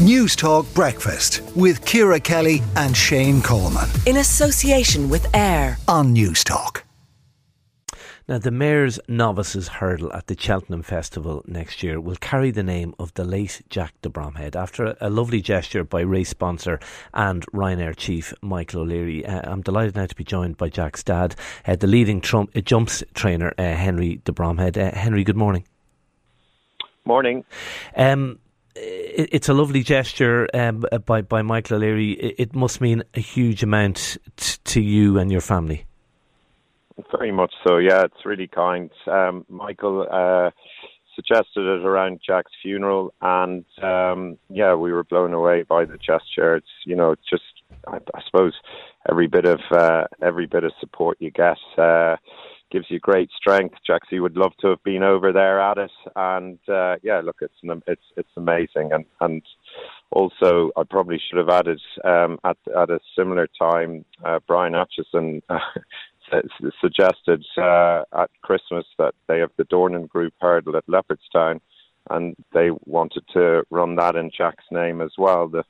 Newstalk Breakfast with Ciara Kelly and Shane Coleman. In association with AIR on Newstalk. Now, the Mares' Novices Hurdle at the Cheltenham Festival next year will carry the name of the late Jack de Bromhead after a, lovely gesture by race sponsor and Ryanair chief Michael O'Leary. Uh, I'm delighted now to be joined by Jack's dad, uh, the leading trump, uh, jumps trainer, uh, Henry de Bromhead. Uh, Henry, good morning. Morning. Um, it's a lovely gesture um, by by Michael O'Leary. It must mean a huge amount t- to you and your family. Very much so. Yeah, it's really kind. Um, Michael uh, suggested it around Jack's funeral, and um, yeah, we were blown away by the gesture. It's you know, just I, I suppose every bit of uh, every bit of support you get. Uh, gives you great strength. Jaxie would love to have been over there at it, and uh, yeah, look, it's it's it's amazing, and and also I probably should have added um, at at a similar time uh, Brian Acheson. Uh, suggested uh, at Christmas that they have the Dornan Group hurdle at Leopardstown, and they wanted to run that in Jack's name as well. The,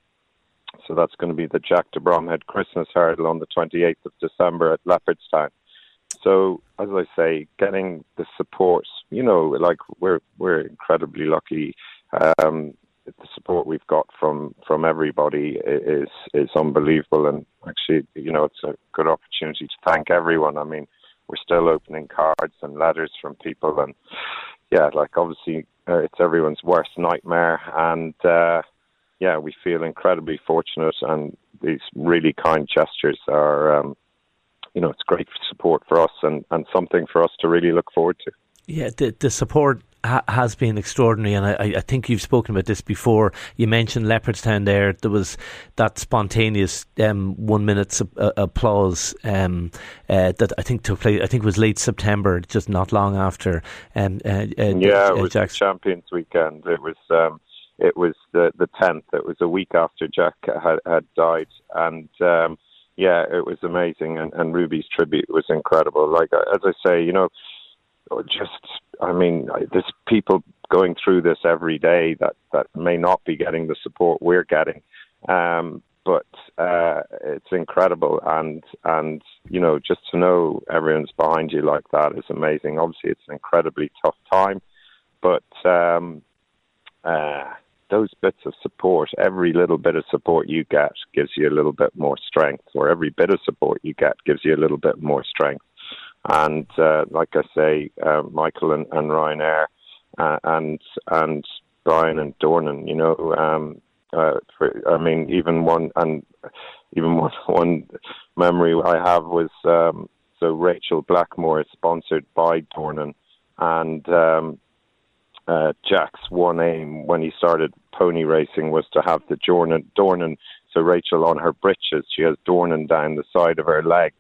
so that's going to be the Jack de Bromhead Christmas hurdle on the 28th of December at Leopardstown so as I say, getting the support, you know, like we're we're incredibly lucky. Um, the support we've got from from everybody is is unbelievable, and actually, you know, it's a good opportunity to thank everyone. I mean, we're still opening cards and letters from people, and yeah, like obviously, uh, it's everyone's worst nightmare, and uh, yeah, we feel incredibly fortunate, and these really kind gestures are. Um, you know, it's great support for us and, and something for us to really look forward to. Yeah, the, the support ha- has been extraordinary, and I, I think you've spoken about this before. You mentioned Leopardstown there. There was that spontaneous um, one minute uh, applause um, uh, that I think took place. I think it was late September, just not long after. Um, uh, uh yeah, it was Jack's. Champions Weekend. It was. Um, it was the the tenth. It was a week after Jack had had died, and um, yeah, it was amazing, and, and Ruby's tribute was incredible. Like as I say, you know, just I mean, there's people going through this every day that that may not be getting the support we're getting, um, but uh, it's incredible, and and you know, just to know everyone's behind you like that is amazing. Obviously, it's an incredibly tough time, but um, uh, those bits of support, every little bit of support you get gives you a little bit more strength, or every bit of support you get gives you a little bit more strength. And uh, like I say, uh, Michael and, and Ryanair uh, and and Brian and Dornan, you know, um, uh, for, I mean, even one and even one one memory I have was um, so Rachael Blackmore is sponsored by Dornan, and um, uh, Jack's one aim when he started pony racing was to have the Dornan, Dornan, so Rachael on her breeches, she has Dornan down the side of her leg.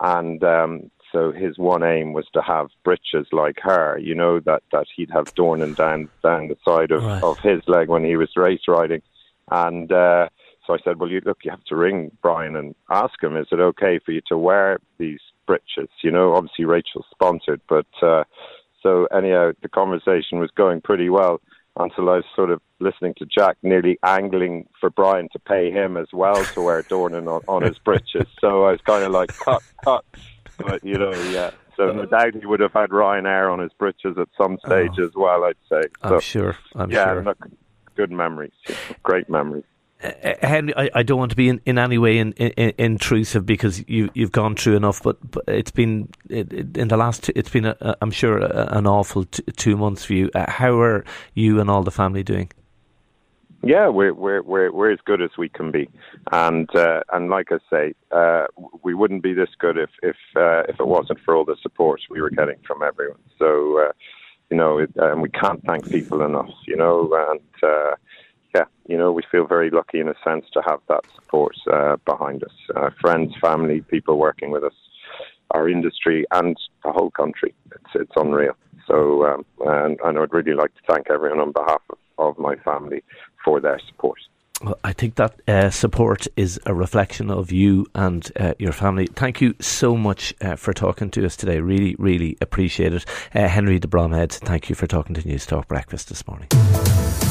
And um, so his one aim was to have breeches like her, you know, that, that he'd have Dornan down, down the side of, right. of his leg when he was race riding. And uh, so I said, well, you, look, you have to ring Brian and ask him, is it okay for you to wear these breeches? You know, obviously Rachael's sponsored, but uh, so anyhow, the conversation was going pretty well until I was sort of listening to Jack nearly angling for Brian to pay him as well to wear Dornan on, on his breeches. So I was kind of like, cut, cut. But, you know, yeah. So no doubt he would have had Ryanair on his breeches at some stage oh, as well, I'd say. So, I'm sure. I'm yeah, sure. Look, good memories. Great memories. Uh, Henry, I, I, don't want to be in, in any way in, in, intrusive because you you've gone through enough, but, but it's been in the last. It's been, i am sure, a, an awful t- two months for you. Uh, how are you and all the family doing? Yeah, we're we're we're we're as good as we can be, and uh, and like I say, uh, we wouldn't be this good if if uh, if it wasn't for all the support we were getting from everyone. So, uh, you know, it, and we can't thank people enough. You know, and yeah, you know, we feel very lucky in a sense to have that support uh, behind us. Uh, friends, family, people working with us, our industry, and the whole country. It's it's unreal. So, um, and, and I'd really like to thank everyone on behalf of, of my family for their support. Well, I think that uh, support is a reflection of you and uh, your family. Thank you so much uh, for talking to us today. Really, really appreciate it. Uh, Henry de Bromhead, thank you for talking to Newstalk Breakfast this morning.